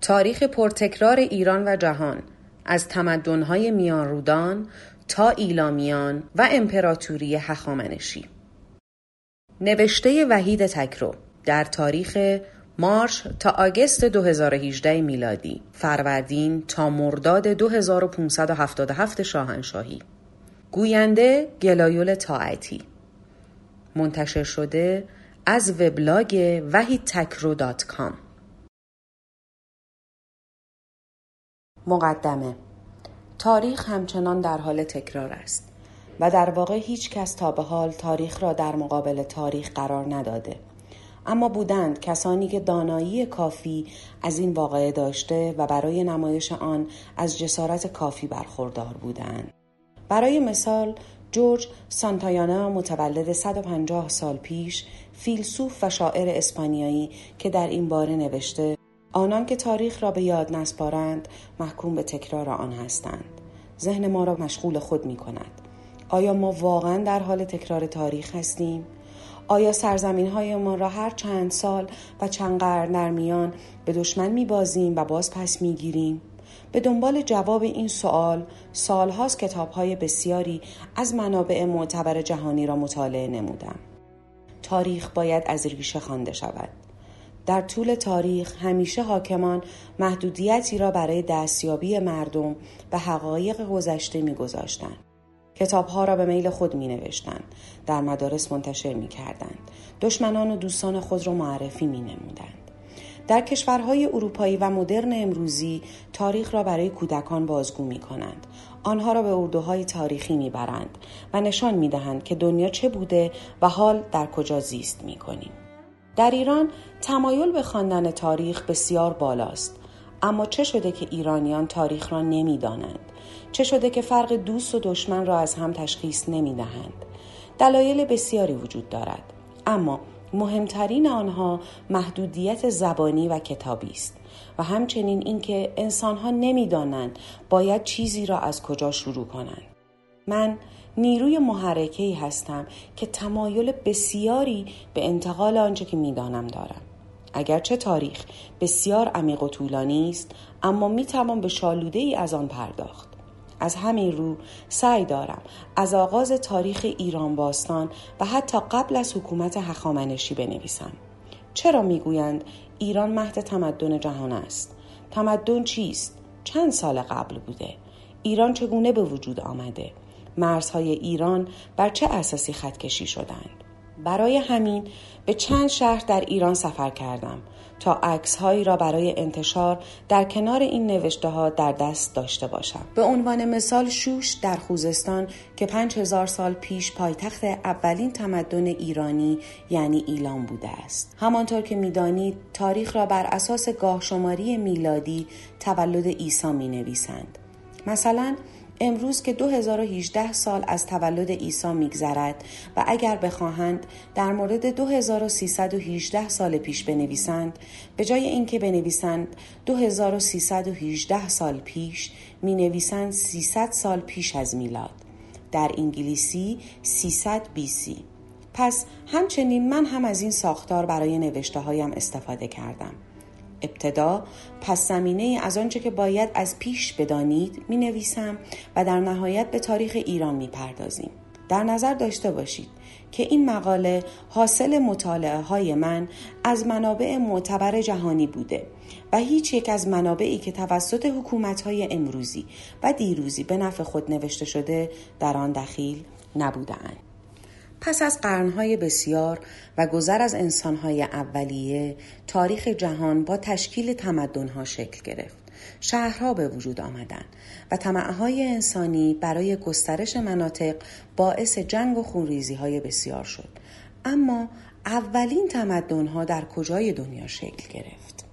تاریخ پرتکرار ایران و جهان از تمدن‌های میانرودان تا ایلامیان و امپراتوری هخامنشی. نوشته وحید تکرو در تاریخ مارچ تا آگست 2018 میلادی. فروردین تا مرداد 2577 شاهنشاهی. گوینده گلایول تاعتی منتشر شده از وبلاگ وحید تکرو dot com. مقدمه. تاریخ همچنان در حال تکرار است و در واقع هیچ کس تا به حال تاریخ را در مقابل تاریخ قرار نداده. اما بودند کسانی که دانایی کافی از این واقعه داشته و برای نمایش آن از جسارت کافی برخوردار بودند. برای مثال جورج سانتایانا متولد 150 سال پیش فیلسوف و شاعر اسپانیایی که در این باره نوشته آنان که تاریخ را به یاد نسپارند محکوم به تکرار آن هستند ذهن ما را مشغول خود می کند آیا ما واقعا در حال تکرار تاریخ هستیم؟ آیا سرزمین های ما را هر چند سال و چند قرن در میان به دشمن می بازیم و باز پس می گیریم؟ به دنبال جواب این سوال سالهاست کتاب های بسیاری از منابع معتبر جهانی را مطالعه نمودم. تاریخ باید از ریشه خوانده شود. در طول تاریخ همیشه حاکمان محدودیتی را برای دستیابی مردم به حقایق گذشته میگذاشتند کتابها را به میل خود می نوشتند. در مدارس منتشر می کردند. دشمنان و دوستان خود را معرفی می نمودند. در کشورهای اروپایی و مدرن امروزی تاریخ را برای کودکان بازگو می کنند. آنها را به اردوهای تاریخی می برند و نشان می دهند که دنیا چه بوده و حال در کجا زیست می کنیم. در ایران تمایل به خواندن تاریخ بسیار بالاست. اما چه شده که ایرانیان تاریخ را نمی‌دانند؟ چه شده که فرق دوست و دشمن را از هم تشخیص نمی دهند دلایل بسیاری وجود دارد. اما مهمترین آنها محدودیت زبانی و کتابی است و همچنین اینکه انسانها نمی‌دانند باید چیزی را از کجا شروع کنند. من نیروی محرکه هستم که تمایل بسیاری به انتقال آنچه که می‌دانم دارم. اگرچه تاریخ بسیار عمیق و طولانی است اما می‌توان به شالوده ای از آن پرداخت. از همین رو سعی دارم از آغاز تاریخ ایران باستان و حتی قبل از حکومت هخامنشی بنویسم. چرا می‌گویند ایران مهد تمدن جهان است؟ تمدن چیست؟ چند سال قبل بوده. ایران چگونه به وجود آمده؟ مرزهای ایران بر چه اساسی خطکشی شدند؟ برای همین به چند شهر در ایران سفر کردم تا عکس هایی را برای انتشار در کنار این نوشته ها در دست داشته باشم. به عنوان مثال شوش در خوزستان که پنج هزار سال پیش پایتخت اولین تمدن ایرانی یعنی ایلام بوده است. همانطور که می‌دانید تاریخ را بر اساس گاه شماری میلادی تولد عیسی می نویسند مثلا امروز که 2018 سال از تولد عیسی میگذرد و اگر بخواهند در مورد 2318 سال پیش بنویسند به جای اینکه بنویسند 2318 سال پیش می نویسند 300 سال پیش از میلاد. در انگلیسی 300 BC پس همچنین من هم از این ساختار برای نوشته هایم استفاده کردم. ابتدا پس زمینه از آنچه که باید از پیش بدانید می نویسم و در نهایت به تاریخ ایران می پردازیم. در نظر داشته باشید که این مقاله حاصل مطالعه های من از منابع معتبر جهانی بوده و هیچ یک از منابعی که توسط حکومت های امروزی و دیروزی به نفع خود نوشته شده در آن دخیل نبودند. پس از قرنهای بسیار و گذر از انسانهای اولیه تاریخ جهان با تشکیل تمدنها شکل گرفت. شهرها به وجود آمدند و طمعهای انسانی برای گسترش مناطق باعث جنگ و خونریزی های بسیار شد. اما اولین تمدنها در کجای دنیا شکل گرفت؟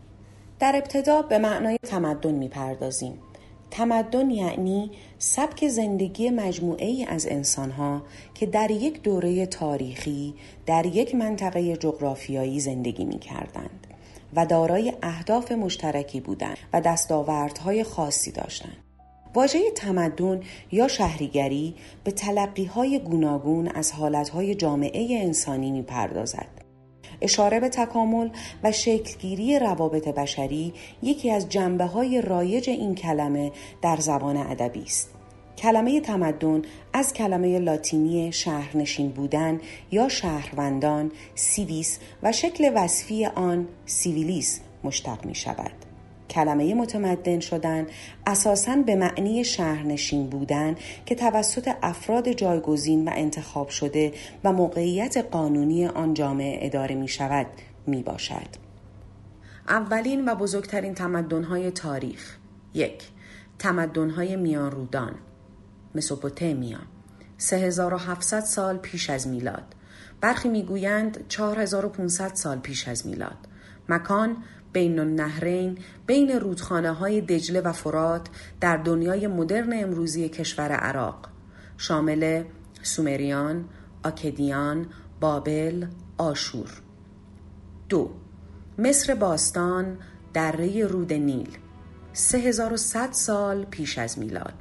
در ابتدا به معنای تمدن می‌پردازیم. تمدن یعنی سبک زندگی مجموعه ای از انسانها که در یک دوره تاریخی در یک منطقه جغرافیایی زندگی می کردند و دارای اهداف مشترکی بودند و دستاوردهای خاصی داشتند. واژه تمدن یا شهریگری به تلقی های گوناگون از حالتهای جامعه انسانی می پردازد. اشاره به تکامل و شکلگیری روابط بشری یکی از جنبه های رایج این کلمه در زبان ادبی است. کلمه تمدن از کلمه لاتینی شهرنشین بودن یا شهروندان سیویس و شکل وصفی آن civilis مشتق می شود. کلمه متمدن شدن اساساً به معنی شهرنشین بودن که توسط افراد جایگزین و انتخاب شده و موقعیت قانونی آن جامعه اداره می شود می باشد. اولین و بزرگترین تمدن‌های تاریخ. یک تمدن‌های میان رودان مسوپوتامیا 3700 سال پیش از میلاد. برخی می‌گویند 4500 سال پیش از میلاد. مکان بین النهرین بین رودخانه های دجله و فرات در دنیای مدرن امروزی کشور عراق. شامل سومریان، آکدیان، بابل، آشور. دو مصر باستان دره رود نیل. 3100 سال پیش از میلاد.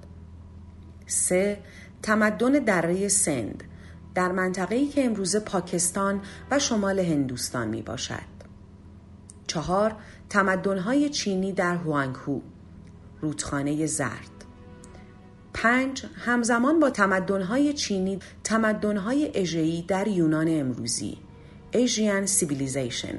سه تمدن دره سند در منطقه‌ای که امروز پاکستان و شمال هندوستان می باشد چهار تمدن‌های چینی در هوانگهو رودخانه زرد پنج همزمان با تمدن‌های چینی تمدن‌های اژه‌ای در یونان امروزی Aegean civilization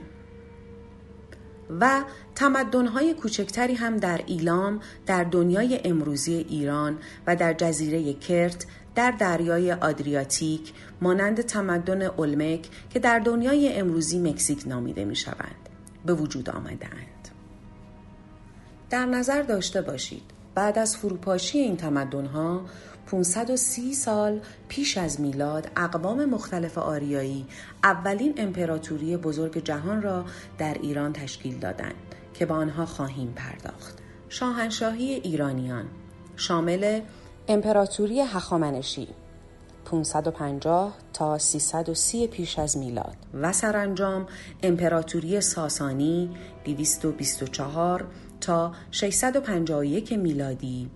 و تمدن‌های کوچکتری هم در ایلام در دنیای امروزی ایران و در جزیره کرت در دریای آدریاتیک مانند تمدن اولمک که در دنیای امروزی مکزیک نامیده می شوند. به وجود آمدهاند. در نظر داشته باشید بعد از فروپاشی این تمدنها 530 سال پیش از میلاد اقوام مختلف آریایی اولین امپراتوری بزرگ جهان را در ایران تشکیل دادند که با آنها خواهیم پرداخت. شاهنشاهی ایرانیان شامل امپراتوری هخامنشی 550 تا 330 پیش از میلاد. و سرانجام امپراتوری ساسانی 224 تا 651 میلادی.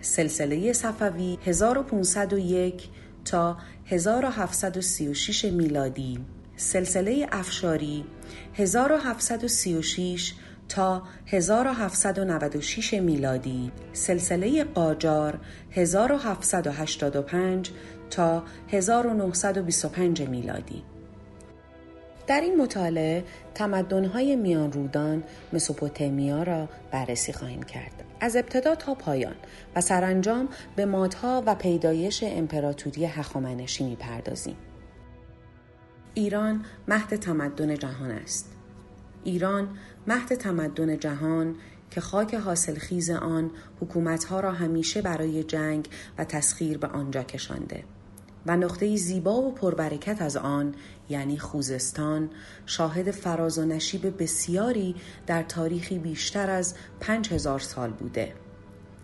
سلسله صفوی 1501 تا 1736 میلادی. سلسله افشاری 1736 تا 1796 میلادی. سلسله قاجار 1785 تا 1925 میلادی. در این مطالعه تمدن‌های میان رودان مسوپوتامیا را بررسی خواهیم کرد. از ابتدا تا پایان و سرانجام به مادها و پیدایش امپراتوری هخامنشی می‌پردازیم. ایران مهد تمدن جهان است. ایران مهد تمدن جهان که خاک حاصل خیز آن حکومتها را همیشه برای جنگ و تسخیر به آنجا کشانده. و نقطه زیبا و پربرکت از آن یعنی خوزستان شاهد فراز و نشیب بسیاری در تاریخی بیشتر از پنج هزار سال بوده.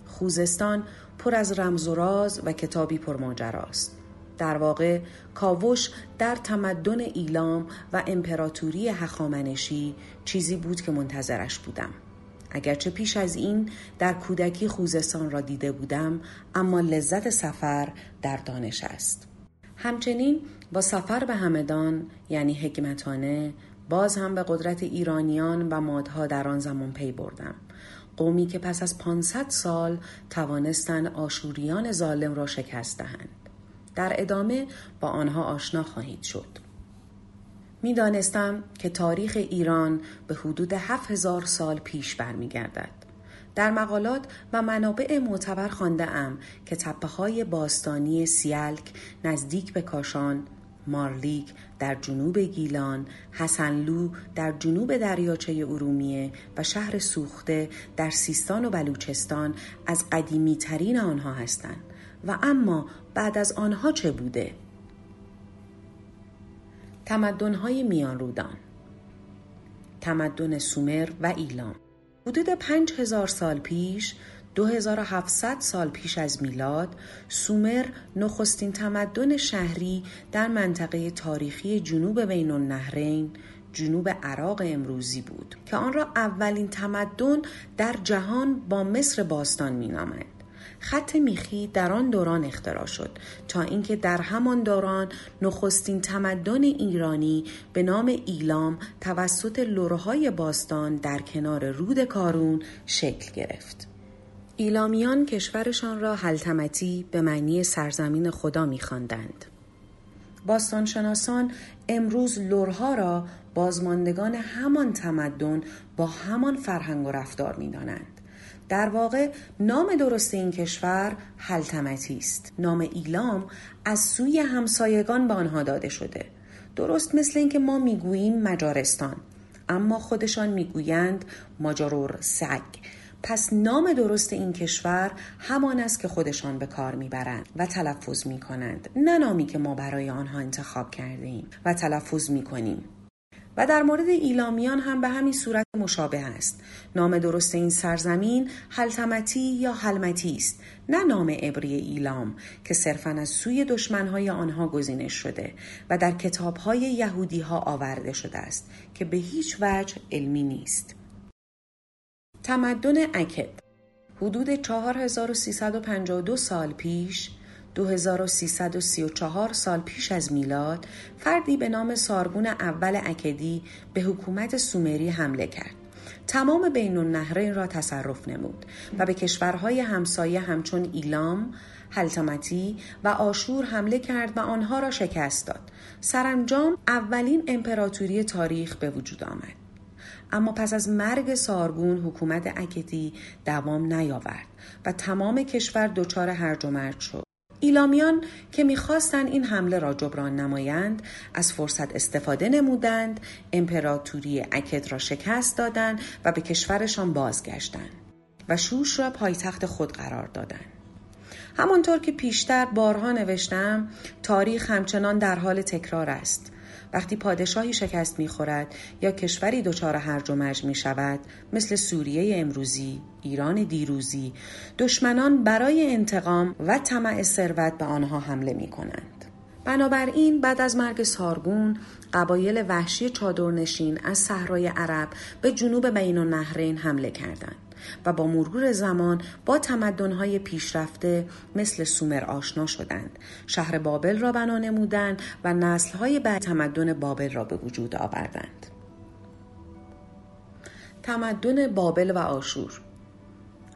خوزستان پر از رمز و راز و کتابی پرماجراست در واقع کاوش در تمدن ایلام و امپراتوری هخامنشی چیزی بود که منتظرش بودم. اگرچه پیش از این در کودکی خوزستان را دیده بودم اما لذت سفر در دانش است. همچنین با سفر به همدان یعنی حکمتانه باز هم به قدرت ایرانیان و مادها در آن زمان پی بردم. قومی که پس از 500 سال توانستن آشوریان ظالم را شکست دهند. در ادامه با آنها آشنا خواهید شد می دانستم که تاریخ ایران به حدود 7000 سال پیش برمیگردد. در مقالات و منابع معتبر خانده ام که تپه های باستانی سیلک نزدیک به کاشان مارلیک در جنوب گیلان، حسنلو در جنوب دریاچه ارومیه و شهر سوخته در سیستان و بلوچستان از قدیمی ترین آنها هستند و اما بعد از آنها چه بوده؟ تمدن‌های میان رودان تمدن سومر و ایلام حدود 5000 سال پیش 2700 سال پیش از میلاد سومر نخستین تمدن شهری در منطقه تاریخی جنوب بین النهرین جنوب عراق امروزی بود که آن را اولین تمدن در جهان با مصر باستان مینامند خط میخی در آن دوران اختراع شد تا اینکه در همان دوران نخستین تمدن ایرانی به نام ایلام توسط لورهای باستان در کنار رود کارون شکل گرفت. ایلامیان کشورشان را حلتمتی به معنی سرزمین خدا میخواندند. باستانشناسان امروز لورها را بازماندگان همان تمدن با همان فرهنگ و رفتار می‌دانند. در واقع نام درست این کشور حلتمتی است. نام ایلام از سوی همسایگان به آنها داده شده. درست مثل اینکه ما می‌گوییم مجارستان اما خودشان می‌گویند ماجارور سگ پس نام درست این کشور همان است که خودشان به کار می‌برند و تلفظ می‌کنند نه نامی که ما برای آنها انتخاب کرده ایم و تلفظ می‌کنیم و در مورد ایلامیان هم به همین صورت مشابه است. نام درست این سرزمین حلتمتی یا حلمتی است نه نام عبری ایلام که صرفا از سوی دشمنهای آنها گزینش شده و در کتابهای یهودی ها آورده شده است که به هیچ وجه علمی نیست. تمدن اکد حدود 4352 سال پیش 2334 سال پیش از میلاد فردی به نام سارگون اول اکدی به حکومت سومری حمله کرد. تمام بین النهرین را تصرف نمود و به کشورهای همسایه همچون ایلام، حلتمتی و آشور حمله کرد و آنها را شکست داد. سرانجام اولین امپراتوری تاریخ به وجود آمد. اما پس از مرگ سارگون حکومت اکدی دوام نیاورد و تمام کشور دچار هرج و مرج شد. ایلامیان که می‌خواستند این حمله را جبران نمایند از فرصت استفاده نمودند امپراتوری اکد را شکست دادند و به کشورشان بازگشتند و شوش را پایتخت خود قرار دادند. همانطور که پیشتر بارها نوشتم تاریخ همچنان در حال تکرار است. وقتی پادشاهی شکست می‌خورد یا کشوری دچار هرج و مرج می شود مثل سوریه امروزی، ایران دیروزی دشمنان برای انتقام و طمع ثروت به آنها حمله می کنند. بنابراین بعد از مرگ سارگون قبایل وحشی چادرنشین از صحرای عرب به جنوب بین النهرین حمله کردند. و با مرور زمان با تمدنهای پیشرفته مثل سومر آشنا شدند شهر بابل را بنا نمودند و نسلهای بعد تمدن بابل را به وجود آوردند تمدن بابل و آشور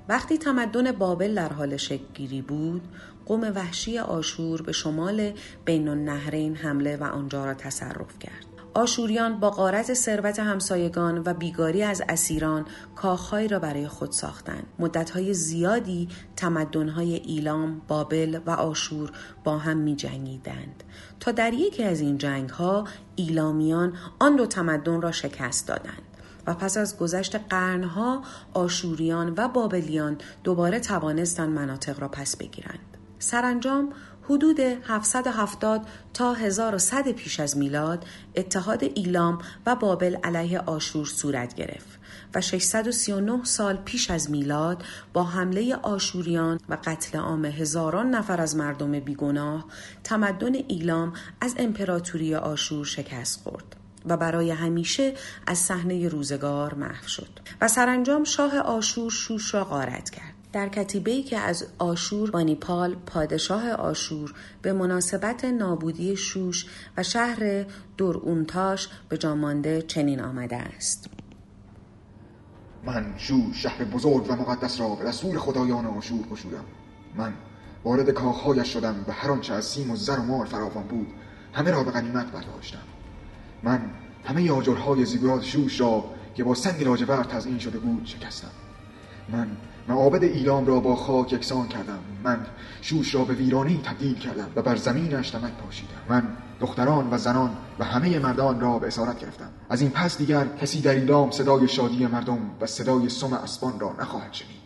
وقتی تمدن بابل در حال شکلگیری بود قوم وحشی آشور به شمال بین النهرین حمله و آنجا را تصرف کرد. آشوریان با قارت ثروت همسایگان و بیگاری از اسیران کاخهایی را برای خود ساختند. مدتهای زیادی تمدنهای ایلام بابل و آشور با هم می جنگیدند تا در یکی از این جنگها ایلامیان آن دو تمدن را شکست دادند و پس از گذشت قرنها آشوریان و بابلیان دوباره توانستند مناطق را پس بگیرند. سرانجام حدود 770 تا 1100 پیش از میلاد اتحاد ایلام و بابل علیه آشور صورت گرفت و 639 سال پیش از میلاد با حمله آشوریان و قتل عام هزاران نفر از مردم بیگناه تمدن ایلام از امپراتوری آشور شکست خورد. و برای همیشه از صحنه روزگار محو شد و سرانجام شاه آشور شوش را غارت کرد در کتیبه‌ای که از آشور بانیپال پادشاه آشور به مناسبت نابودی شوش و شهر دورونتاش به جامانده چنین آمده است. من شوش شهر بزرگ و مقدس را به رسول خدایان آشور گشودم. من وارد کاخهایش شدم و هر آنچه از سیم و زر و مال فراوان بود همه را به غنیمت برداشتم. من همه آجرهای زیگورات شوش را که با سنگ لاجورد این شده بود شکستم. من معابد ایلام را با خاک یکسان کردم. من شوش را به ویرانی تبدیل کردم و بر زمینش نمک پاشیدم. من دختران و زنان و همه مردان را به اسارت گرفتم. از این پس دیگر کسی در ایلام صدای شادی مردم و صدای سم اسبان را نخواهد شنید.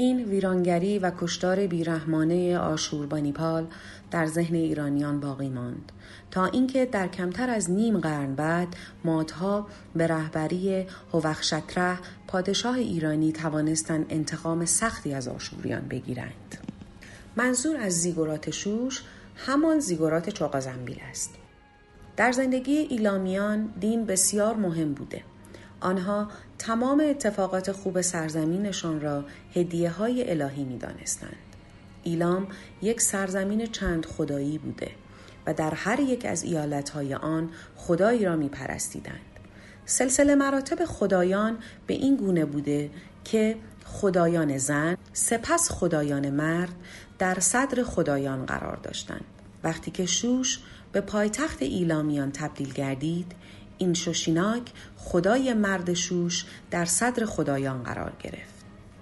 این ویرانگری و کشتار بیرحمانه آشوربانیپال در ذهن ایرانیان باقی ماند. تا اینکه در کمتر از نیم قرن بعد مادها به رهبری هوخشتره پادشاه ایرانی توانستند انتقام سختی از آشوریان بگیرند. منظور از زیگورات شوش همان زیگورات چوقازنبیل است. در زندگی ایلامیان دین بسیار مهم بوده. آنها تمام اتفاقات خوب سرزمینشان را هدیه های الهی می دانستند. ایلام یک سرزمین چند خدایی بوده و در هر یک از ایالتهای آن خدایی را می پرستیدند. سلسله مراتب خدایان به این گونه بوده که خدایان زن سپس خدایان مرد در صدر خدایان قرار داشتند. وقتی که شوش به پایتخت ایلامیان تبدیل گردید این شوشیناک خدای مرد شوش در صدر خدایان قرار گرفت.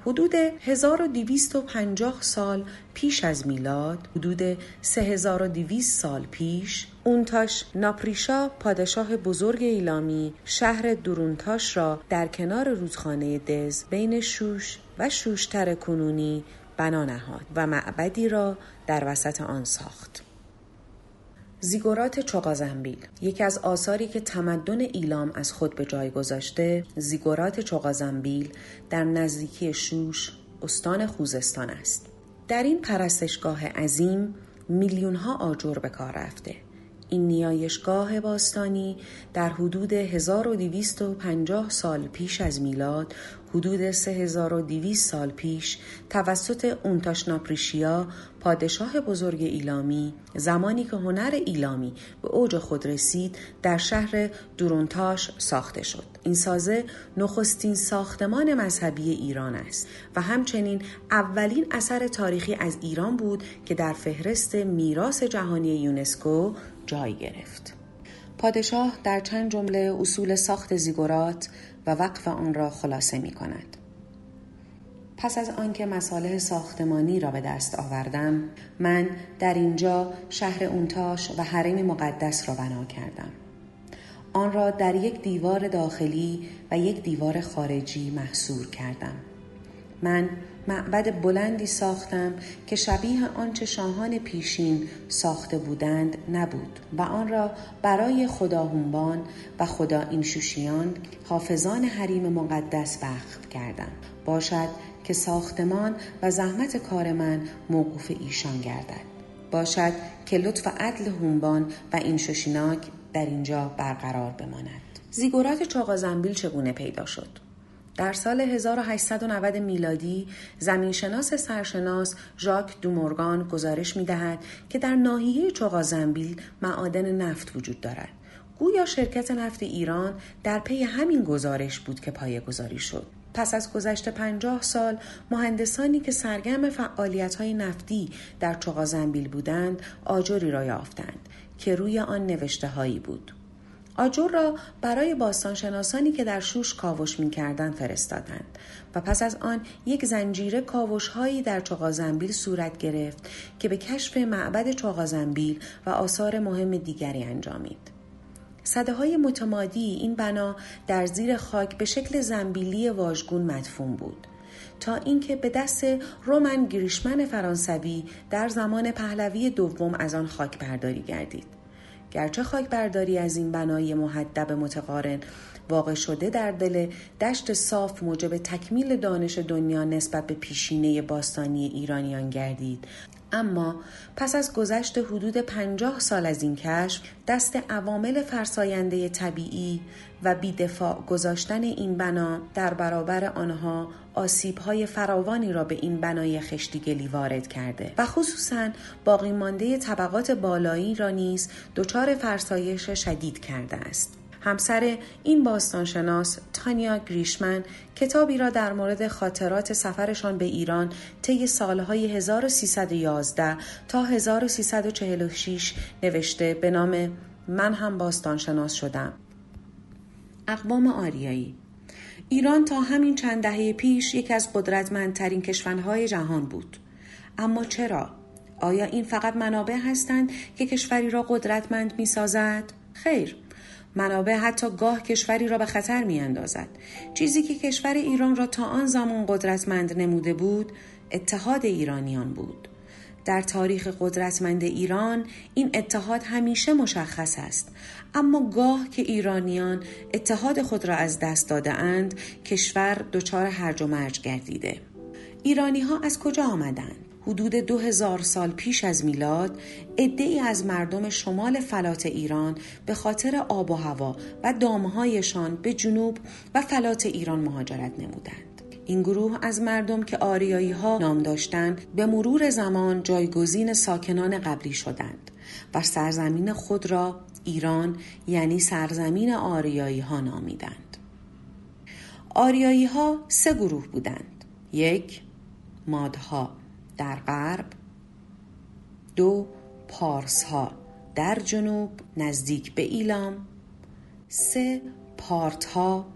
حدود 1250 سال پیش از میلاد حدود 3200 سال پیش اونتاش ناپریشا پادشاه بزرگ ایلامی شهر درونتاش را در کنار رودخانه دز بین شوش و شوشتر کنونی بنا نهاد و معبدی را در وسط آن ساخت. زیگورات چوغازنبیل یکی از آثاری که تمدن ایلام از خود به جای گذاشته زیگورات چوغازنبیل در نزدیکی شوش استان خوزستان است. در این پرستشگاه عظیم میلیون ها آجر به کار رفته. این نیایشگاه باستانی در حدود 1250 سال پیش از میلاد حدود 3200 سال پیش توسط اونتاشناپریشیا پادشاه بزرگ ایلامی زمانی که هنر ایلامی به اوج خود رسید در شهر دورونتاش ساخته شد. این سازه نخستین ساختمان مذهبی ایران است و همچنین اولین اثر تاریخی از ایران بود که در فهرست میراث جهانی یونسکو جای گرفت. پادشاه در چند جمله اصول ساخت زیگورات و وقف آن را خلاصه می کند. پس از آنکه مصالح ساختمانی را به دست آوردم من در اینجا شهر اونتاش و حرم مقدس را بنا کردم آن را در یک دیوار داخلی و یک دیوار خارجی محصور کردم من معبد بلندی ساختم که شبیه آنچه شاهان پیشین ساخته بودند نبود و آن را برای خدا هنبان و خدا این شوشیان حافظان حریم مقدس وقف کردم. باشد که ساختمان و زحمت کار من موقوف ایشان گردد. باشد که لطف عدل هنبان و این شوشیناک در اینجا برقرار بماند. زیگورات چاقازنبیل چگونه پیدا شد؟ در سال 1890 میلادی زمینشناس سرشناس ژاک دومورگان گزارش می دهد که در ناحیه چغازنبیل معادن نفت وجود دارد. گویا شرکت نفت ایران در پی همین گزارش بود که پایه گذاری شد. پس از گذشت پنجاه سال مهندسانی که سرگرم فعالیت های نفتی در چغازنبیل بودند آجری را یافتند که روی آن نوشته هایی بود. آجر را برای باستانشناسانی که در شوش کاوش می کردن فرستادند و پس از آن یک زنجیره کاوش هایی در چغازنبیل صورت گرفت که به کشف معبد چغازنبیل و آثار مهم دیگری انجامید. صده های متمادی این بنا در زیر خاک به شکل زنبیلی واژگون مدفون بود. تا اینکه به دست رومن گریشمن فرانسوی در زمان پهلوی دوم از آن خاک برداری گردید. گرچه خاک برداری از این بنای محدب متقارن واقع شده در دل دشت صاف موجب تکمیل دانش دنیا نسبت به پیشینه باستانی ایرانیان گردید. اما پس از گذشت حدود پنجاه سال از این کشف دست عوامل فرساینده طبیعی و بیدفاع گذاشتن این بنا در برابر آنها های فراوانی را به این بنای خشتیگلی وارد کرده و خصوصا باقی مانده طبقات بالایی را نیز دچار فرسایش شدید کرده است. همسر این باستانشناس تانیا گریشمن کتابی را در مورد خاطرات سفرشان به ایران طی سالهای 1311 تا 1346 نوشته به نام من هم باستانشناس شدم. اقوام آریایی ایران تا همین چند دهه پیش یکی از قدرتمندترین کشورهای جهان بود. اما چرا؟ آیا این فقط منابع هستند که کشوری را قدرتمند می سازد؟ خیر، منابع حتی گاه کشوری را به خطر می اندازد. چیزی که کشور ایران را تا آن زمان قدرتمند نموده بود اتحاد ایرانیان بود. در تاریخ قدرتمند ایران این اتحاد همیشه مشخص است اما گاه که ایرانیان اتحاد خود را از دست داده اند کشور دچار هرج و مرج گردیده ایرانی ها از کجا آمدند حدود دو هزار سال پیش از میلاد ای از مردم شمال فلات ایران به خاطر آب و هوا و دامهایشان به جنوب و فلات ایران مهاجرت نمودند. این گروه از مردم که آریایی ها نام داشتند به مرور زمان جایگزین ساکنان قبلی شدند و سرزمین خود را ایران یعنی سرزمین آریایی ها نامیدند. آریایی ها سه گروه بودند. یک مادها در غرب دو پارس ها در جنوب نزدیک به ایلام سه پارت ها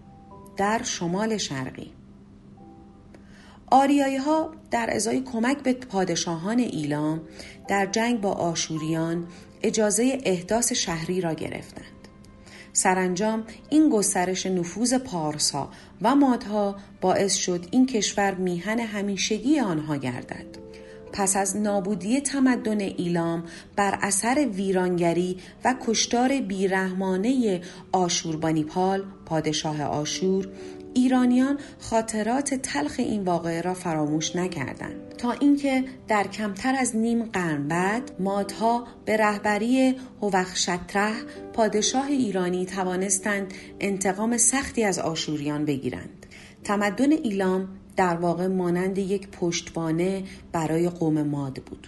در شمال شرقی آریایی ها در ازای کمک به پادشاهان ایلام در جنگ با آشوریان اجازه احداث شهری را گرفتند. سرانجام این گسترش نفوذ پارسا و مادها باعث شد این کشور میهن همیشگی آنها گردد. پس از نابودی تمدن ایلام بر اثر ویرانگری و کشتار بیرحمانه آشوربانیپال پادشاه آشور ایرانیان خاطرات تلخ این واقعه را فراموش نکردند. تا اینکه در کمتر از نیم قرن بعد مادها به رهبری هوخشتره پادشاه ایرانی توانستند انتقام سختی از آشوریان بگیرند. تمدن ایلام در واقع مانند یک پشتوانه برای قوم ماد بود.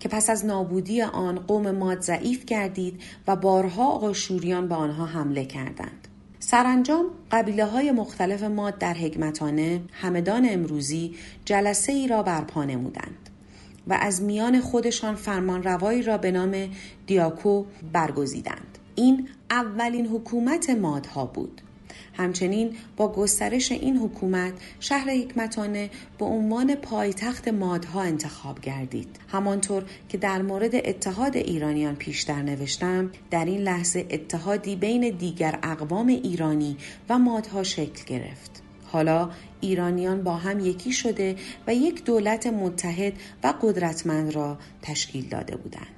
که پس از نابودی آن قوم ماد ضعیف گردید و بارها آشوریان به آنها حمله کردند. سرانجام قبیله های مختلف ماد در حکمتانه همدان امروزی جلسه ای را برپا نمودند و از میان خودشان فرمان روایی را به نام دیاکو برگزیدند. این اولین حکومت مادها بود همچنین با گسترش این حکومت شهر حکمتانه به عنوان پایتخت مادها انتخاب گردید. همانطور که در مورد اتحاد ایرانیان پیشتر نوشتم در این لحظه اتحادی بین دیگر اقوام ایرانی و مادها شکل گرفت. حالا ایرانیان با هم یکی شده و یک دولت متحد و قدرتمند را تشکیل داده بودند.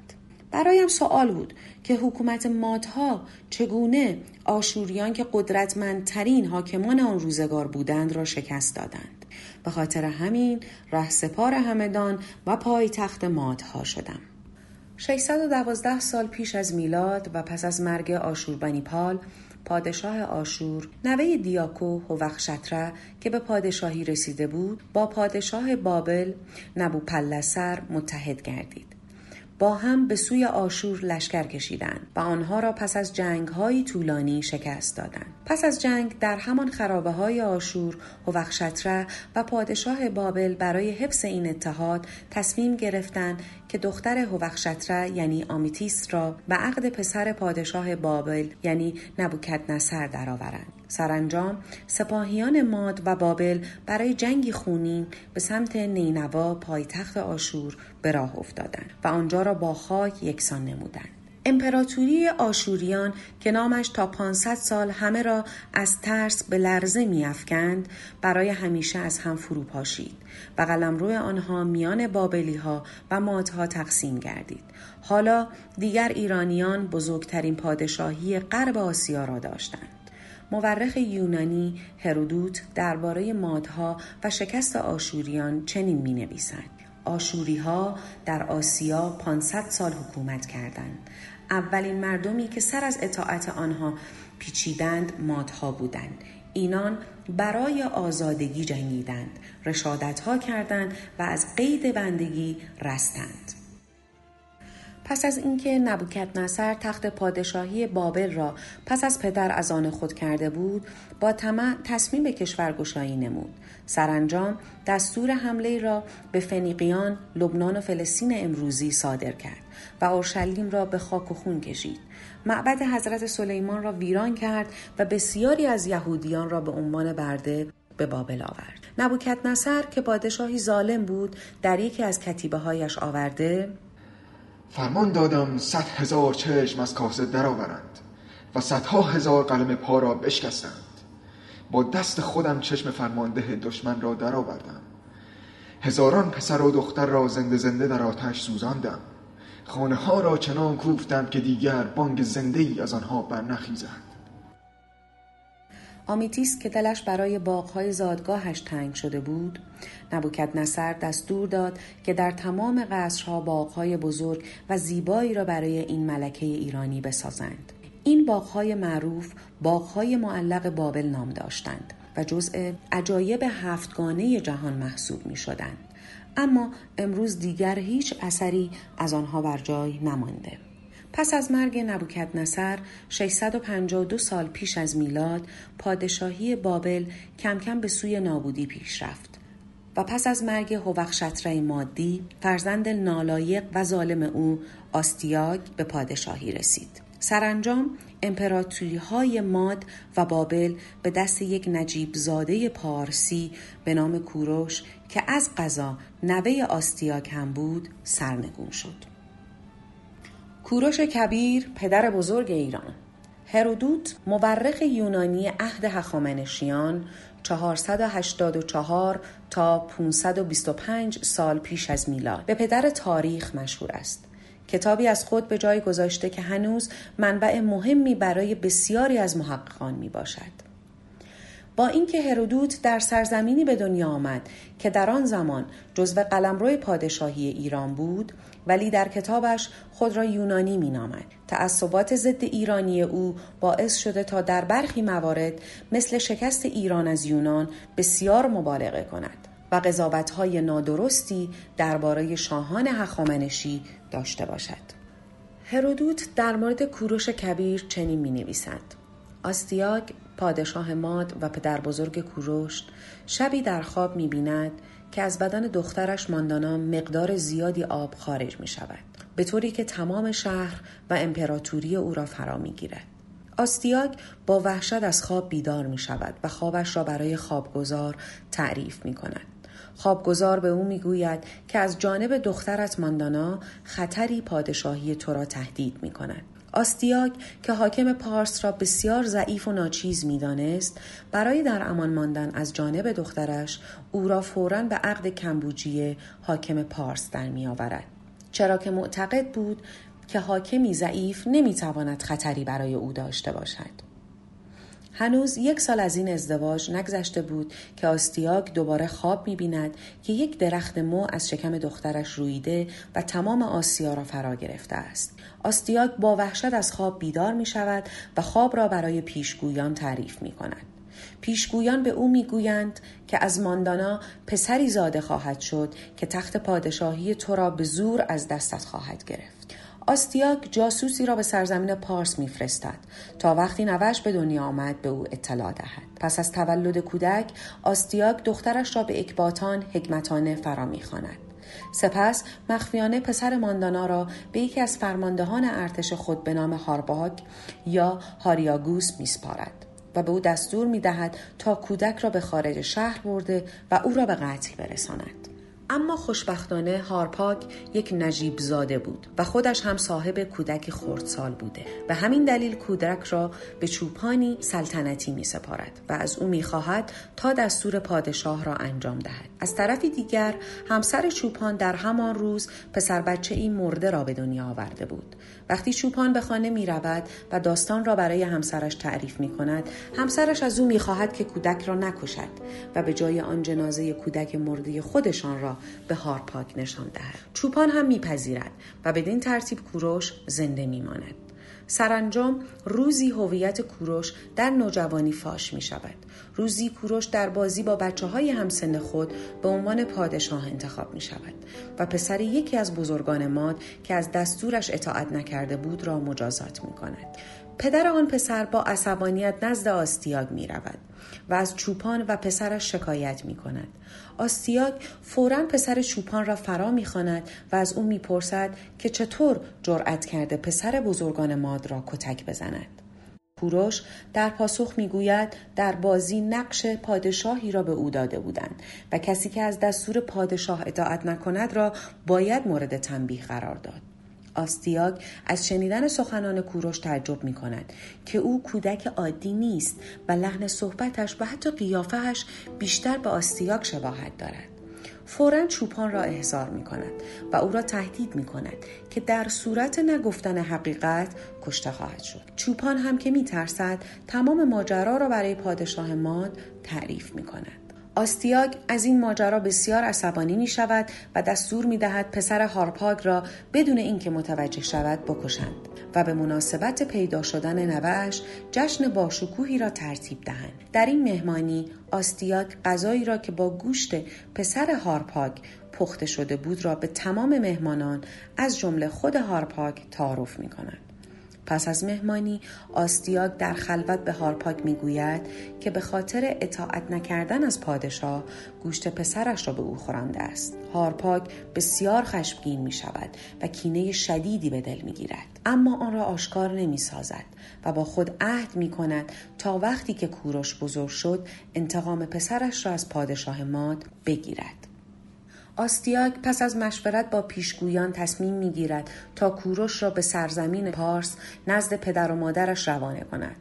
برایم سوال بود که حکومت مادها چگونه آشوریان که قدرتمندترین حاکمان آن روزگار بودند را شکست دادند. به خاطر همین سپار همدان و پایتخت مادها شدم. 612 سال پیش از میلاد و پس از مرگ آشوربانیپال پادشاه آشور نوه دیاکو هوخشتره که به پادشاهی رسیده بود با پادشاه بابل نبوپلسر متحد گردید. با هم به سوی آشور لشکر کشیدند و آنها را پس از جنگ های طولانی شکست دادند. پس از جنگ در همان خرابه های آشور هوخشتره و پادشاه بابل برای حفظ این اتحاد تصمیم گرفتند که دختر هوخشتره یعنی آمیتیس را به عقد پسر پادشاه بابل یعنی نبوکت نصر درآورند. سرانجام سپاهیان ماد و بابل برای جنگی خونین به سمت نینوا پایتخت آشور به راه افتادند و آنجا را با خاک یکسان نمودند. امپراتوری آشوریان که نامش تا 500 سال همه را از ترس به لرزه میافکند برای همیشه از هم فرو پاشید و قلمرو آنها میان بابلی ها و مادها تقسیم گردید حالا دیگر ایرانیان بزرگترین پادشاهی غرب آسیا را داشتند مورخ یونانی هرودوت درباره مادها و شکست آشوریان چنین می نویسند. آشوری ها در آسیا 500 سال حکومت کردند. اولین مردمی که سر از اطاعت آنها پیچیدند مادها بودند. اینان برای آزادگی جنگیدند، رشادت ها کردند و از قید بندگی رستند. پس از اینکه نبوکت نصر تخت پادشاهی بابل را پس از پدر از آن خود کرده بود با طمع تصمیم به کشورگشایی نمود. سرانجام دستور حمله را به فنیقیان لبنان و فلسطین امروزی صادر کرد و اورشلیم را به خاک و خون کشید. معبد حضرت سلیمان را ویران کرد و بسیاری از یهودیان را به عنوان برده به بابل آورد. نبوکت نصر که پادشاهی ظالم بود در یکی از کتیبه هایش آورده فرمان دادم صد هزار چشم از کاسه درآورند و صدها هزار قلم پا را بشکستند. با دست خودم چشم فرمانده دشمن را درآوردم. هزاران پسر و دختر را زنده زنده در آتش سوزاندم. خانه ها را چنان کوفتم که دیگر بانگ زنده ای از آنها برنخیزد. آمیتیس که دلش برای باغهای زادگاهش تنگ شده بود نبوکت نصر دستور داد که در تمام قصرها باغهای بزرگ و زیبایی را برای این ملکه ایرانی بسازند این باغهای معروف باغهای معلق بابل نام داشتند و جزء عجایب هفتگانه جهان محسوب می شدند. اما امروز دیگر هیچ اثری از آنها بر جای نمانده. پس از مرگ نبوکت نصر 652 سال پیش از میلاد پادشاهی بابل کم کم به سوی نابودی پیش رفت و پس از مرگ هوخشتره مادی فرزند نالایق و ظالم او آستیاگ به پادشاهی رسید. سرانجام امپراتوری های ماد و بابل به دست یک نجیب زاده پارسی به نام کوروش که از قضا نوه آستیاک هم بود سرنگون شد. کوروش کبیر پدر بزرگ ایران هرودوت مورخ یونانی عهد هخامنشیان 484 تا 525 سال پیش از میلاد به پدر تاریخ مشهور است. کتابی از خود به جای گذاشته که هنوز منبع مهمی برای بسیاری از محققان می باشد. با اینکه هرودوت در سرزمینی به دنیا آمد که در آن زمان جزو قلمرو پادشاهی ایران بود ولی در کتابش خود را یونانی مینامد. تعصبات ضد ایرانی او باعث شده تا در برخی موارد مثل شکست ایران از یونان بسیار مبالغه کند و قضاوتهای نادرستی درباره شاهان هخامنشی داشته باشد. هرودوت در مورد کوروش کبیر چنین می نویسد آستیاگ پادشاه ماد و پدر بزرگ کوروش شبی در خواب می بیند که از بدن دخترش ماندانا مقدار زیادی آب خارج می شود به طوری که تمام شهر و امپراتوری او را فرا می گیرد. آستیاگ با وحشت از خواب بیدار می شود و خوابش را برای خوابگزار تعریف می کند. خوابگزار به او می‌گوید که از جانب دخترت ماندانا خطری پادشاهی تو را تهدید می کند. آستیاگ که حاکم پارس را بسیار ضعیف و ناچیز می‌دانست برای در امان ماندن از جانب دخترش او را فورا به عقد کمبوجیه حاکم پارس در میآورد چرا که معتقد بود که حاکمی ضعیف نمی‌تواند خطری برای او داشته باشد. هنوز یک سال از این ازدواج نگذشته بود که آستیاگ دوباره خواب می‌بیند که یک درخت مو از شکم دخترش رویده و تمام آسیا را فرا گرفته است. آستیاگ با وحشت از خواب بیدار می شود و خواب را برای پیشگویان تعریف می کند. پیشگویان به او می‌گویند که از ماندانا پسری زاده خواهد شد که تخت پادشاهی تو را به زور از دستت خواهد گرفت. آستیاک جاسوسی را به سرزمین پارس میفرستد تا وقتی نوش به دنیا آمد به او اطلاع دهد پس از تولد کودک آستیاک دخترش را به اکباتان حکمتانه فرا می‌خواند سپس مخفیانه پسر ماندانا را به یکی از فرماندهان ارتش خود به نام هارباک یا هاریاگوس میسپارد و به او دستور می دهد تا کودک را به خارج شهر برده و او را به قتل برساند. اما خوشبختانه هارپاک یک نجیب زاده بود و خودش هم صاحب کودک خردسال بوده و همین دلیل کودک را به چوپانی سلطنتی می سپارد و از او می خواهد تا دستور پادشاه را انجام دهد. از طرفی دیگر همسر چوپان در همان روز پسر بچه این مرده را به دنیا آورده بود. وقتی چوپان به خانه می رود و داستان را برای همسرش تعریف می کند همسرش از او می خواهد که کودک را نکشد و به جای آن جنازه کودک مرده خودشان را به هارپاک نشان دهد چوپان هم میپذیرد و بدین ترتیب کوروش زنده میماند سرانجام روزی هویت کوروش در نوجوانی فاش می شود. روزی کوروش در بازی با بچه های همسن خود به عنوان پادشاه انتخاب می شود و پسر یکی از بزرگان ماد که از دستورش اطاعت نکرده بود را مجازات می کند. پدر آن پسر با عصبانیت نزد آستیاگ می رود و از چوپان و پسرش شکایت می کند. آستیاگ فورا پسر چوپان را فرا می و از او می‌پرسد که چطور جرأت کرده پسر بزرگان ماد را کتک بزند. کوروش در پاسخ می‌گوید در بازی نقش پادشاهی را به او داده بودند و کسی که از دستور پادشاه اطاعت نکند را باید مورد تنبیه قرار داد. آستیاگ از شنیدن سخنان کوروش تعجب می کند که او کودک عادی نیست و لحن صحبتش و حتی قیافهش بیشتر به آستیاگ شباهت دارد. فورا چوپان را احضار می کند و او را تهدید می کند که در صورت نگفتن حقیقت کشته خواهد شد. چوپان هم که می ترسد تمام ماجرا را برای پادشاه ماد تعریف می کند آستیاگ از این ماجرا بسیار عصبانی می شود و دستور می دهد پسر هارپاگ را بدون اینکه متوجه شود بکشند و به مناسبت پیدا شدن نوش جشن باشکوهی را ترتیب دهند در این مهمانی آستیاگ غذایی را که با گوشت پسر هارپاگ پخته شده بود را به تمام مهمانان از جمله خود هارپاگ تعارف می کند. پس از مهمانی آستیاگ در خلوت به هارپاک می‌گوید که به خاطر اطاعت نکردن از پادشاه گوشت پسرش را به او خورانده است. هارپاک بسیار خشمگین می شود و کینه شدیدی به دل می گیرد اما آن را آشکار نمی سازد و با خود عهد می کند تا وقتی که کوروش بزرگ شد انتقام پسرش را از پادشاه ماد بگیرد. آستیاگ پس از مشورت با پیشگویان تصمیم می‌گیرد تا کوروش را به سرزمین پارس نزد پدر و مادرش روانه کند.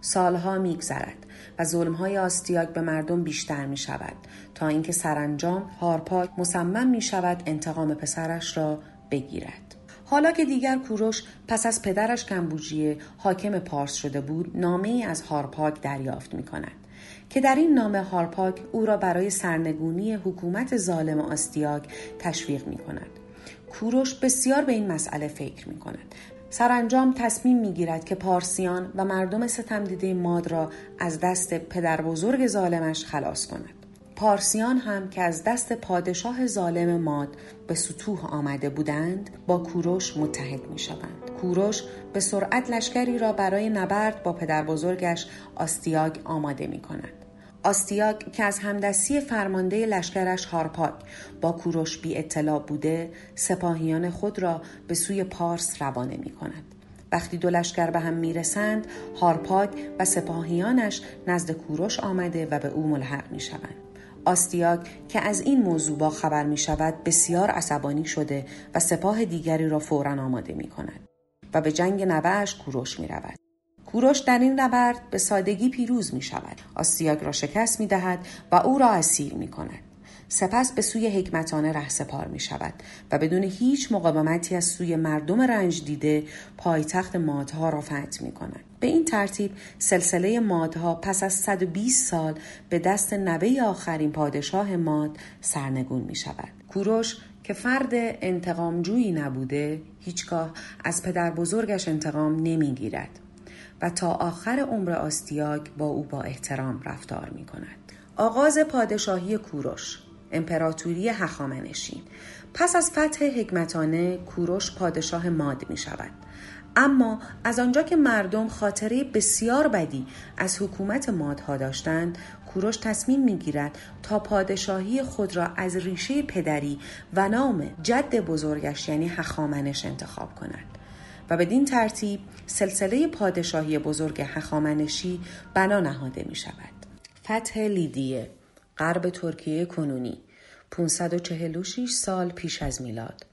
سالها میگذرد و ظلمهای آستیاگ به مردم بیشتر می شود تا اینکه سرانجام هارپاک مصمم می شود انتقام پسرش را بگیرد. حالا که دیگر کوروش پس از پدرش کمبوجیه حاکم پارس شده بود نامه ای از هارپاک دریافت می کند. که در این نامه هارپاک او را برای سرنگونی حکومت ظالم آستیاگ تشویق می کند. کوروش بسیار به این مسئله فکر می کند. سرانجام تصمیم می گیرد که پارسیان و مردم ستمدیده ماد را از دست پدر بزرگ ظالمش خلاص کند. پارسیان هم که از دست پادشاه ظالم ماد به سطوح آمده بودند با کوروش متحد می شوند. کوروش به سرعت لشکری را برای نبرد با پدر بزرگش آستیاگ آماده می کند. آستیاگ که از همدستی فرمانده لشکرش هارپاک با کوروش بی اطلاع بوده سپاهیان خود را به سوی پارس روانه می کند. وقتی دو لشکر به هم می‌رسند هارپاک و سپاهیانش نزد کوروش آمده و به او ملحق می شوند. آستیاگ که از این موضوع با خبر می شود بسیار عصبانی شده و سپاه دیگری را فورا آماده می کند و به جنگ نوهش کوروش می رود. کوروش در این نبرد به سادگی پیروز می شود. آستیاگ را شکست می دهد و او را اسیر می کند. سپس به سوی حکمتانه ره سپار می شود و بدون هیچ مقاومتی از سوی مردم رنج دیده پایتخت مادها را فتح می کند. به این ترتیب سلسله مادها پس از 120 سال به دست نوه آخرین پادشاه ماد سرنگون می شود. کوروش که فرد انتقامجویی نبوده هیچگاه از پدر بزرگش انتقام نمی گیرد. و تا آخر عمر آستیاگ با او با احترام رفتار می کند. آغاز پادشاهی کوروش امپراتوری هخامنشی پس از فتح حکمتانه کوروش پادشاه ماد می شود. اما از آنجا که مردم خاطره بسیار بدی از حکومت مادها داشتند کوروش تصمیم می‌گیرد تا پادشاهی خود را از ریشه پدری و نام جد بزرگش یعنی هخامنش انتخاب کند و بدین ترتیب سلسله پادشاهی بزرگ هخامنشی بنا نهاده می شود. فتح لیدیه غرب ترکیه کنونی 546 سال پیش از میلاد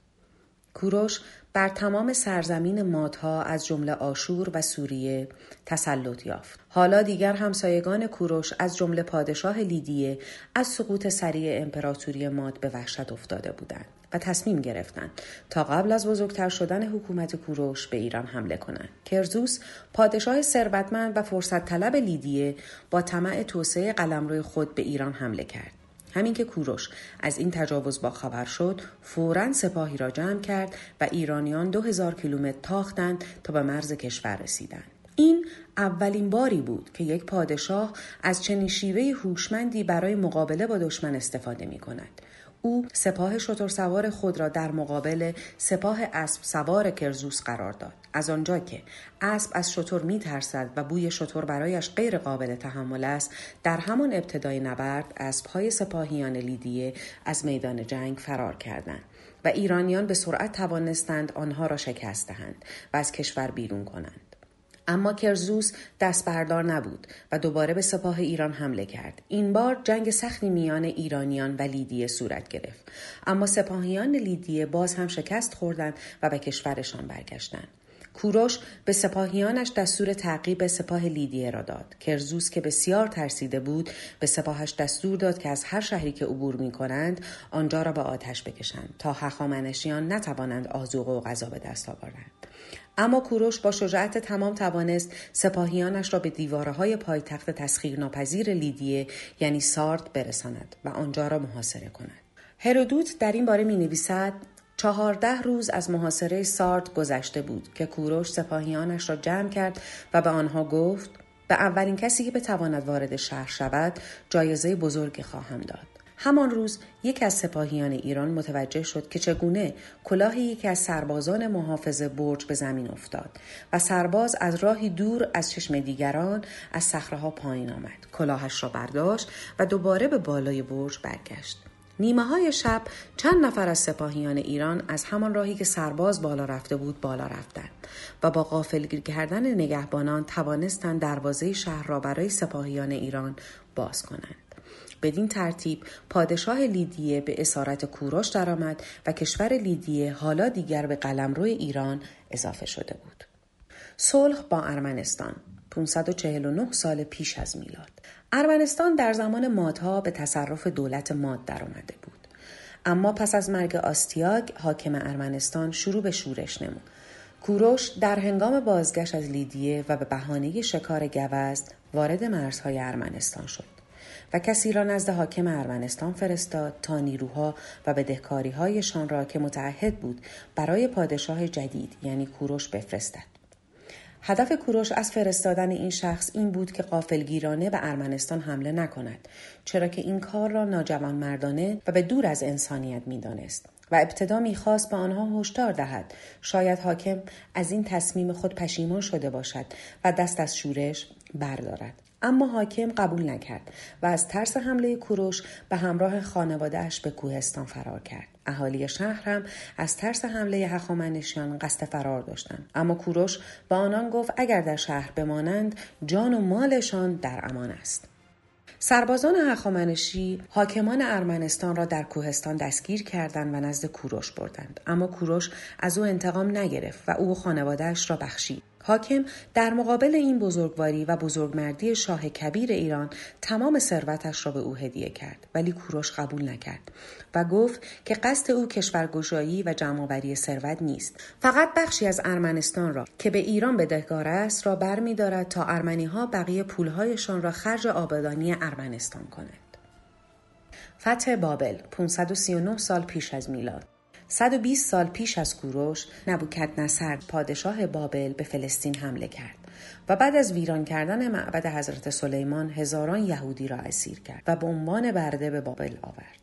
کوروش بر تمام سرزمین مادها از جمله آشور و سوریه تسلط یافت. حالا دیگر همسایگان کوروش از جمله پادشاه لیدیه از سقوط سریع امپراتوری ماد به وحشت افتاده بودند و تصمیم گرفتند تا قبل از بزرگتر شدن حکومت کوروش به ایران حمله کنند. کرزوس پادشاه ثروتمند و فرصت طلب لیدیه با طمع توسعه قلمرو خود به ایران حمله کرد. همین که کوروش از این تجاوز با خبر شد فورا سپاهی را جمع کرد و ایرانیان دو هزار کیلومتر تاختند تا به مرز کشور رسیدند این اولین باری بود که یک پادشاه از چنین شیوه هوشمندی برای مقابله با دشمن استفاده می کند. او سپاه شتر سوار خود را در مقابل سپاه اسب سوار کرزوس قرار داد. از آنجا که اسب از شتر می ترسد و بوی شتر برایش غیر قابل تحمل است در همان ابتدای نبرد اسبهای سپاهیان لیدیه از میدان جنگ فرار کردند و ایرانیان به سرعت توانستند آنها را شکست دهند و از کشور بیرون کنند. اما کرزوس دست بردار نبود و دوباره به سپاه ایران حمله کرد. این بار جنگ سختی میان ایرانیان و لیدیه صورت گرفت. اما سپاهیان لیدیه باز هم شکست خوردند و به کشورشان برگشتند. کوروش به سپاهیانش دستور تعقیب سپاه لیدیه را داد. کرزوس که بسیار ترسیده بود به سپاهش دستور داد که از هر شهری که عبور می کنند آنجا را به آتش بکشند تا هخامنشیان نتوانند آزوق و غذا به دست آورند. اما کوروش با شجاعت تمام توانست سپاهیانش را به دیواره های پایتخت تسخیر ناپذیر لیدیه یعنی سارد برساند و آنجا را محاصره کند. هرودوت در این باره می نویسد چهارده روز از محاصره سارد گذشته بود که کوروش سپاهیانش را جمع کرد و به آنها گفت به اولین کسی که بتواند وارد شهر شود جایزه بزرگی خواهم داد. همان روز یک از سپاهیان ایران متوجه شد که چگونه کلاه یکی از سربازان محافظ برج به زمین افتاد و سرباز از راهی دور از چشم دیگران از صخره پایین آمد کلاهش را برداشت و دوباره به بالای برج برگشت نیمه های شب چند نفر از سپاهیان ایران از همان راهی که سرباز بالا رفته بود بالا رفتند و با غافلگیر کردن نگهبانان توانستند دروازه شهر را برای سپاهیان ایران باز کنند. بدین ترتیب پادشاه لیدیه به اسارت کوروش درآمد و کشور لیدیه حالا دیگر به قلمرو ایران اضافه شده بود. صلح با ارمنستان 549 سال پیش از میلاد. ارمنستان در زمان مادها به تصرف دولت ماد درآمده بود. اما پس از مرگ آستیاگ حاکم ارمنستان شروع به شورش نمود. کوروش در هنگام بازگشت از لیدیه و به بهانه شکار گوزن وارد مرزهای ارمنستان شد. و کسی را نزد حاکم ارمنستان فرستاد تا نیروها و بدهکاریهایشان را که متعهد بود برای پادشاه جدید یعنی کوروش بفرستد. هدف کوروش از فرستادن این شخص این بود که قافلگیرانه به ارمنستان حمله نکند چرا که این کار را ناجوان مردانه و به دور از انسانیت می‌دانست و ابتدا می‌خواست به آنها هشدار دهد. شاید حاکم از این تصمیم خود پشیمان شده باشد و دست از شورش بردارد. اما حاکم قبول نکرد و از ترس حمله کوروش به همراه خانوادهش به کوهستان فرار کرد. اهالی شهر هم از ترس حمله هخامنشیان قصد فرار داشتند. اما کوروش به آنان گفت اگر در شهر بمانند جان و مالشان در امان است. سربازان هخامنشی حاکمان ارمنستان را در کوهستان دستگیر کردند و نزد کوروش بردند. اما کوروش از او انتقام نگرفت و او خانوادهش را بخشید. حاکم در مقابل این بزرگواری و بزرگمردی شاه کبیر ایران تمام ثروتش را به او هدیه کرد ولی کوروش قبول نکرد و گفت که قصد او کشورگشایی و جمعآوری ثروت نیست. فقط بخشی از ارمنستان را که به ایران بدهکار است را برمیدارد تا ارمنی ها بقیه پولهایشان را خرج آبادانی ارمنستان کنند. فتح بابل 539 سال پیش از میلاد. 120 سال پیش از کوروش نبوکت نصر پادشاه بابل به فلسطین حمله کرد و بعد از ویران کردن معبد حضرت سلیمان هزاران یهودی را اسیر کرد و به عنوان برده به بابل آورد.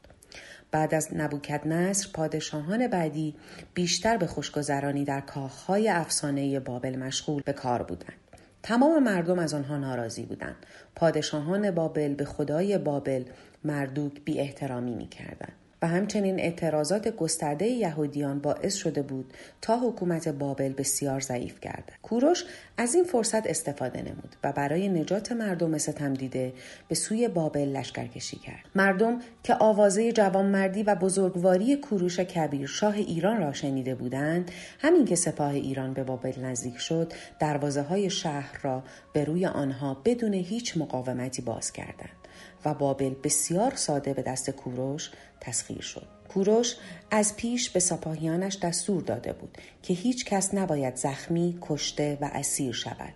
بعد از نبوکت نصر پادشاهان بعدی بیشتر به خوشگذرانی در کاخهای افسانه بابل مشغول به کار بودند. تمام مردم از آنها ناراضی بودند. پادشاهان بابل به خدای بابل مردوک بی احترامی می کردند. همچنین اعتراضات گسترده یهودیان باعث شده بود تا حکومت بابل بسیار ضعیف گردد. کوروش از این فرصت استفاده نمود و برای نجات مردم ستم دیده به سوی بابل لشکرکشی کرد. مردم که آوازه جوانمردی و بزرگواری کوروش کبیر شاه ایران را شنیده بودند همین که سپاه ایران به بابل نزدیک شد دروازه های شهر را به روی آنها بدون هیچ مقاومتی باز کردند و بابل بسیار ساده به دست کوروش تسخیر شد. کوروش از پیش به سپاهیانش دستور داده بود که هیچ کس نباید زخمی، کشته و اسیر شود.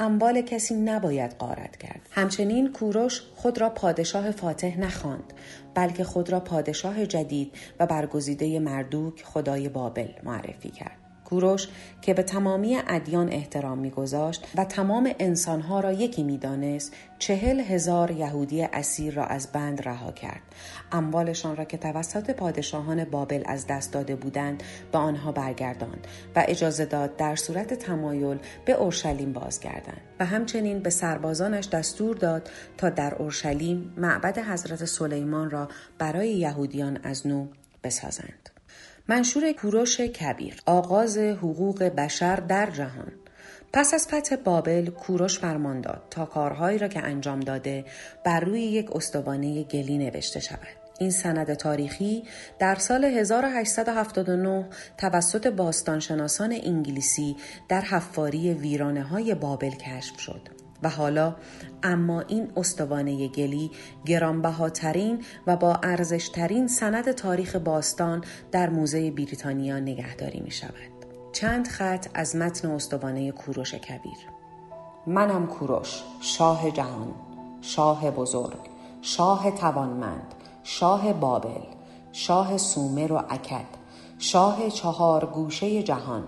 اموال کسی نباید قارت کرد. همچنین کوروش خود را پادشاه فاتح نخواند بلکه خود را پادشاه جدید و برگزیده مردوک خدای بابل معرفی کرد. کوروش که به تمامی ادیان احترام میگذاشت و تمام انسانها را یکی می‌دانست چهل هزار یهودی اسیر را از بند رها کرد. اموالشان را که توسط پادشاهان بابل از دست داده بودند به آنها برگرداند و اجازه داد در صورت تمایل به اورشلیم بازگردند و همچنین به سربازانش دستور داد تا در اورشلیم معبد حضرت سلیمان را برای یهودیان از نو بسازند. منشور کوروش کبیر آغاز حقوق بشر در جهان. پس از فتح بابل کوروش فرمان داد تا کارهایی را که انجام داده بر روی یک استوانه گلی نوشته شود. این سند تاریخی در سال 1879 توسط باستانشناسان انگلیسی در حفاری ویرانه های بابل کشف شد. و حالا اما این استوانه گلی گرانبهاترین و با ارزشترین سند تاریخ باستان در موزه بریتانیا نگهداری می شود. چند خط از متن استوانه کوروش کبیر منم کوروش شاه جهان شاه بزرگ شاه توانمند شاه بابل شاه سومر و اکد شاه چهار گوشه جهان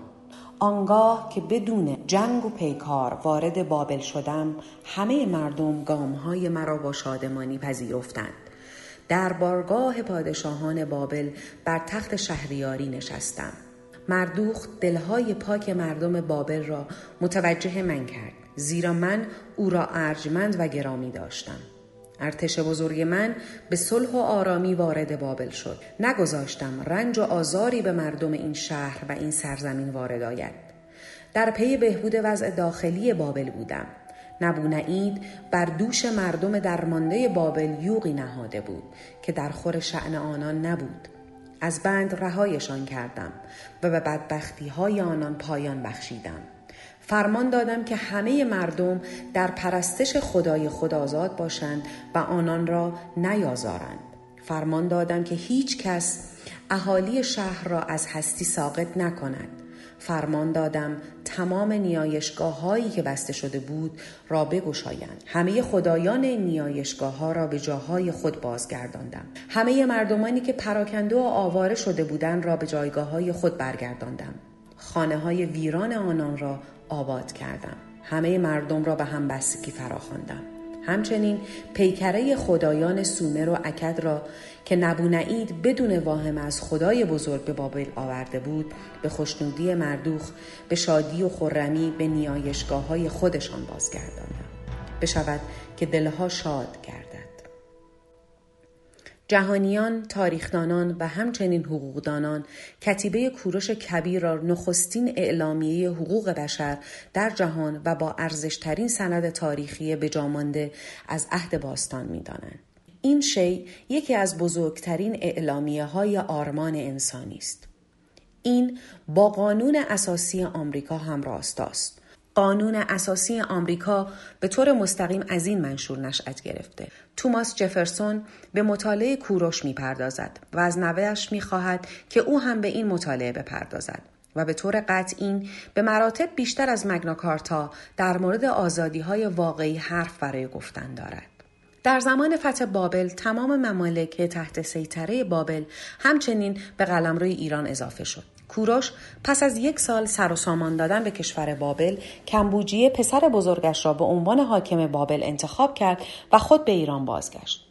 آنگاه که بدون جنگ و پیکار وارد بابل شدم همه مردم گامهای مرا با شادمانی پذیرفتند. در بارگاه پادشاهان بابل بر تخت شهریاری نشستم. مردوخ دلهای پاک مردم بابل را متوجه من کرد زیرا من او را ارجمند و گرامی داشتم. ارتش بزرگ من به صلح و آرامی وارد بابل شد. نگذاشتم رنج و آزاری به مردم این شهر و این سرزمین وارد آید. در پی بهبود وضع داخلی بابل بودم. نبونعید بر دوش مردم درمانده بابل یوقی نهاده بود که در خور شعن آنان نبود. از بند رهایشان کردم و به بدبختی های آنان پایان بخشیدم. فرمان دادم که همه مردم در پرستش خدای خود آزاد باشند و آنان را نیازارند. فرمان دادم که هیچ کس اهالی شهر را از هستی ساقط نکند. فرمان دادم تمام نیایشگاه هایی که بسته شده بود را بگشایند. همه خدایان نیایشگاه ها را به جاهای خود بازگرداندم. همه مردمانی که پراکنده و آواره شده بودند را به جایگاه های خود برگرداندم. خانه های ویران آنان را آباد کردم. همه مردم را به هم بستگی فراخواندم. همچنین پیکره خدایان سومر و اکد را که نبونعید بدون واهم از خدای بزرگ به بابل آورده بود به خوشنودی مردوخ به شادی و خرمی به نیایشگاه های خودشان بازگرداندم. بشود که دلها شاد کرد جهانیان، تاریخدانان و همچنین حقوقدانان کتیبه کوروش کبیر را نخستین اعلامیه حقوق بشر در جهان و با ارزشترین سند تاریخی بجامانده از عهد باستان می‌دانند. این شی یکی از بزرگترین اعلامیه های آرمان انسانی است. این با قانون اساسی آمریکا هم راست است. قانون اساسی آمریکا به طور مستقیم از این منشور نشأت گرفته. توماس جفرسون به مطالعه کوروش می‌پردازد و از نوهش می‌خواهد که او هم به این مطالعه بپردازد و به طور قطعی به مراتب بیشتر از مگناکارتا در مورد آزادی های واقعی حرف برای گفتن دارد. در زمان فتح بابل تمام ممالک تحت سیطره بابل همچنین به قلمروی ایران اضافه شد. کوروش پس از یک سال سر و سامان دادن به کشور بابل کمبوجیه پسر بزرگش را به عنوان حاکم بابل انتخاب کرد و خود به ایران بازگشت.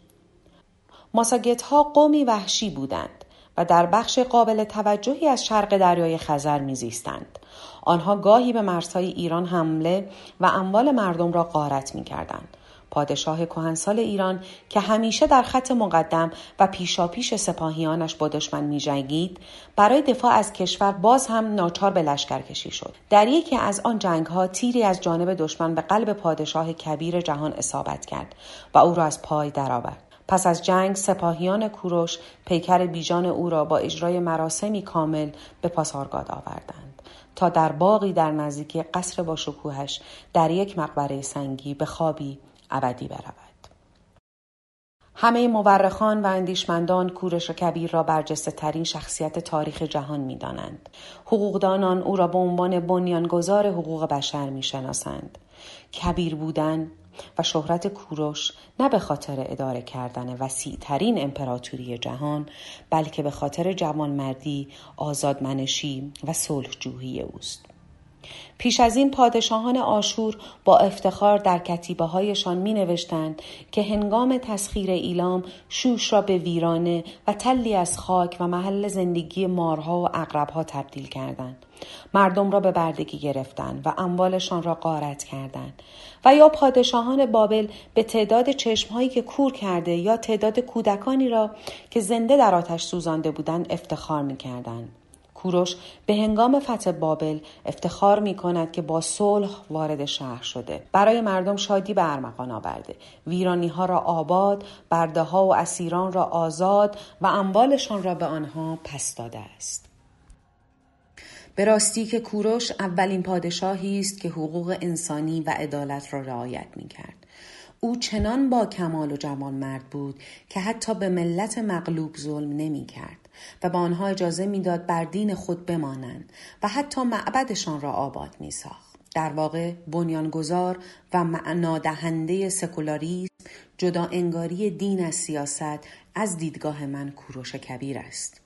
ماساگت ها قومی وحشی بودند و در بخش قابل توجهی از شرق دریای خزر میزیستند. آنها گاهی به مرزهای ایران حمله و اموال مردم را غارت می کردند. پادشاه کهنسال ایران که همیشه در خط مقدم و پیشاپیش سپاهیانش با دشمن میجنگید برای دفاع از کشور باز هم ناچار به لشکرکشی شد. در یکی از آن جنگ ها تیری از جانب دشمن به قلب پادشاه کبیر جهان اصابت کرد و او را از پای درآورد. پس از جنگ سپاهیان کوروش پیکر بیجان او را با اجرای مراسمی کامل به پاسارگاد آوردند تا در باقی در نزدیکی قصر با شکوهش در یک مقبره سنگی به خوابی ابدی برود همه مورخان و اندیشمندان کورش کبیر را برجسته ترین شخصیت تاریخ جهان می دانند. حقوقدانان او را به عنوان بنیانگذار حقوق بشر می شناسند. کبیر بودن و شهرت کوروش نه به خاطر اداره کردن وسیع ترین امپراتوری جهان بلکه به خاطر جوانمردی، آزادمنشی و صلحجویی اوست. پیش از این پادشاهان آشور با افتخار در کتیبه هایشان می نوشتند که هنگام تسخیر ایلام شوش را به ویرانه و تلی از خاک و محل زندگی مارها و اقربها تبدیل کردند. مردم را به بردگی گرفتند و اموالشان را غارت کردند و یا پادشاهان بابل به تعداد چشمهایی که کور کرده یا تعداد کودکانی را که زنده در آتش سوزانده بودند افتخار می کردند. کوروش به هنگام فتح بابل افتخار می کند که با صلح وارد شهر شده برای مردم شادی به ارمغان آورده ویرانی ها را آباد برده ها و اسیران را آزاد و اموالشان را به آنها پس داده است به راستی که کوروش اولین پادشاهی است که حقوق انسانی و عدالت را رعایت می کرد. او چنان با کمال و جمال مرد بود که حتی به ملت مغلوب ظلم نمی کرد. و به آنها اجازه می‌داد بر دین خود بمانند و حتی معبدشان را آباد می ساخت. در واقع بنیانگذار و معنادهنده سکولاریسم جدا انگاری دین از سیاست از دیدگاه من کوروش کبیر است.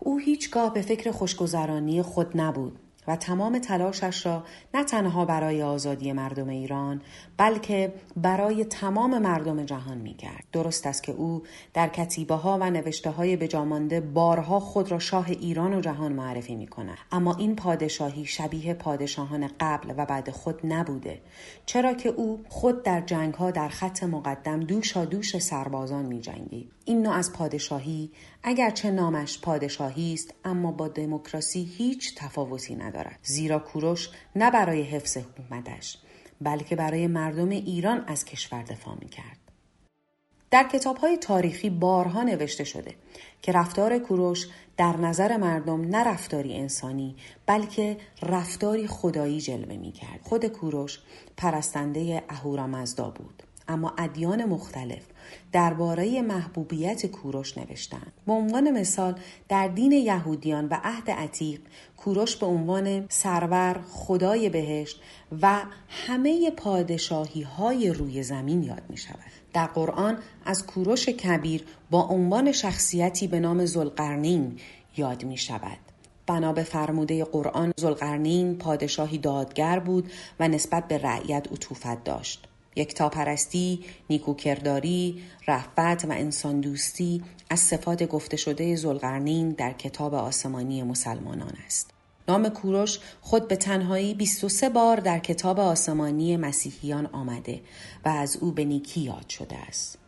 او هیچگاه به فکر خوشگذرانی خود نبود و تمام تلاشش را نه تنها برای آزادی مردم ایران بلکه برای تمام مردم جهان می کرد. درست است که او در کتیبه ها و نوشته های بجامانده بارها خود را شاه ایران و جهان معرفی می کند. اما این پادشاهی شبیه پادشاهان قبل و بعد خود نبوده چرا که او خود در جنگ ها در خط مقدم دوشا دوش سربازان می جنگی. این نوع از پادشاهی اگرچه نامش پادشاهی است اما با دموکراسی هیچ تفاوتی ندارد زیرا کوروش نه برای حفظ حکومتش بلکه برای مردم ایران از کشور دفاع می کرد. در کتاب های تاریخی بارها نوشته شده که رفتار کوروش در نظر مردم نه رفتاری انسانی بلکه رفتاری خدایی جلوه می کرد. خود کوروش پرستنده اهورامزدا بود. اما ادیان مختلف درباره محبوبیت کوروش نوشتند. به عنوان مثال در دین یهودیان و عهد عتیق کوروش به عنوان سرور خدای بهشت و همه پادشاهی های روی زمین یاد می شود در قرآن از کوروش کبیر با عنوان شخصیتی به نام زلقرنین یاد می شود بنا به فرموده قرآن زلقرنین پادشاهی دادگر بود و نسبت به رعیت عطوفت داشت. یکتاپرستی، نیکوکرداری، رفت و انسان دوستی از صفات گفته شده زلغرنین در کتاب آسمانی مسلمانان است. نام کوروش خود به تنهایی 23 بار در کتاب آسمانی مسیحیان آمده و از او به نیکی یاد شده است.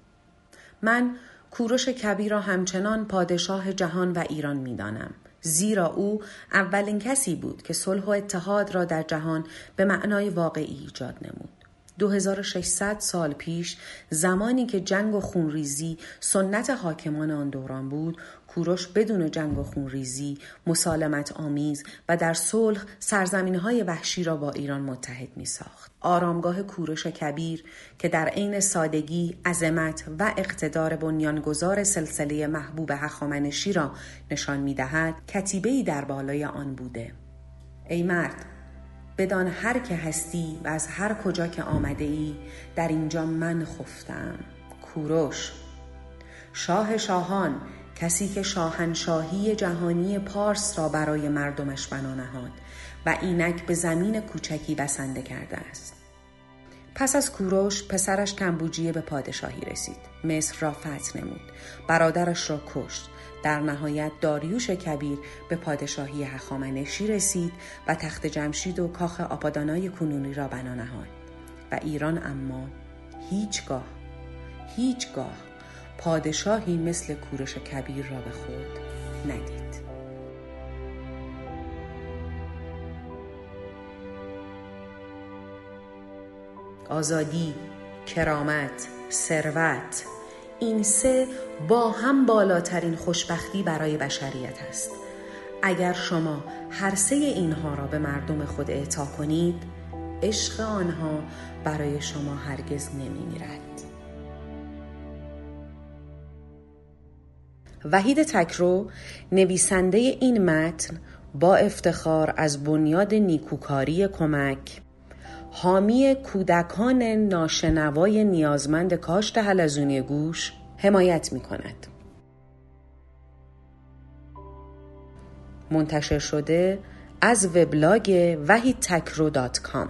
من کوروش کبیر را همچنان پادشاه جهان و ایران می دانم. زیرا او اولین کسی بود که صلح و اتحاد را در جهان به معنای واقعی ایجاد نمود. 2600 سال پیش زمانی که جنگ و خونریزی سنت حاکمان آن دوران بود کوروش بدون جنگ و خونریزی مسالمت آمیز و در صلح سرزمین های وحشی را با ایران متحد می ساخت. آرامگاه کوروش کبیر که در عین سادگی، عظمت و اقتدار بنیانگذار سلسله محبوب هخامنشی را نشان می دهد در بالای آن بوده. ای مرد بدان هر که هستی و از هر کجا که آمده ای در اینجا من خفتم. کوروش. شاه شاهان کسی که شاهنشاهی جهانی پارس را برای مردمش بنا نهاد و اینک به زمین کوچکی بسنده کرده است. پس از کوروش پسرش کمبوجیه به پادشاهی رسید. مصر را فتح نمود. برادرش را کشت. در نهایت داریوش کبیر به پادشاهی هخامنشی رسید و تخت جمشید و کاخ آپادانای کنونی را بنا نهاد. و ایران اما هیچگاه هیچگاه پادشاهی مثل کورش کبیر را به خود ندید. آزادی کرامت ثروت این سه با هم بالاترین خوشبختی برای بشریت است اگر شما هر سه اینها را به مردم خود اعطا کنید عشق آنها برای شما هرگز نمی میرد. وحید تکرو نویسنده این متن با افتخار از بنیاد نیکوکاری کمک حامی کودکان ناشنوای نیازمند کاشت حلزونی گوش حمایت می کند. منتشر شده از وبلاگ وحید تکرو دات کام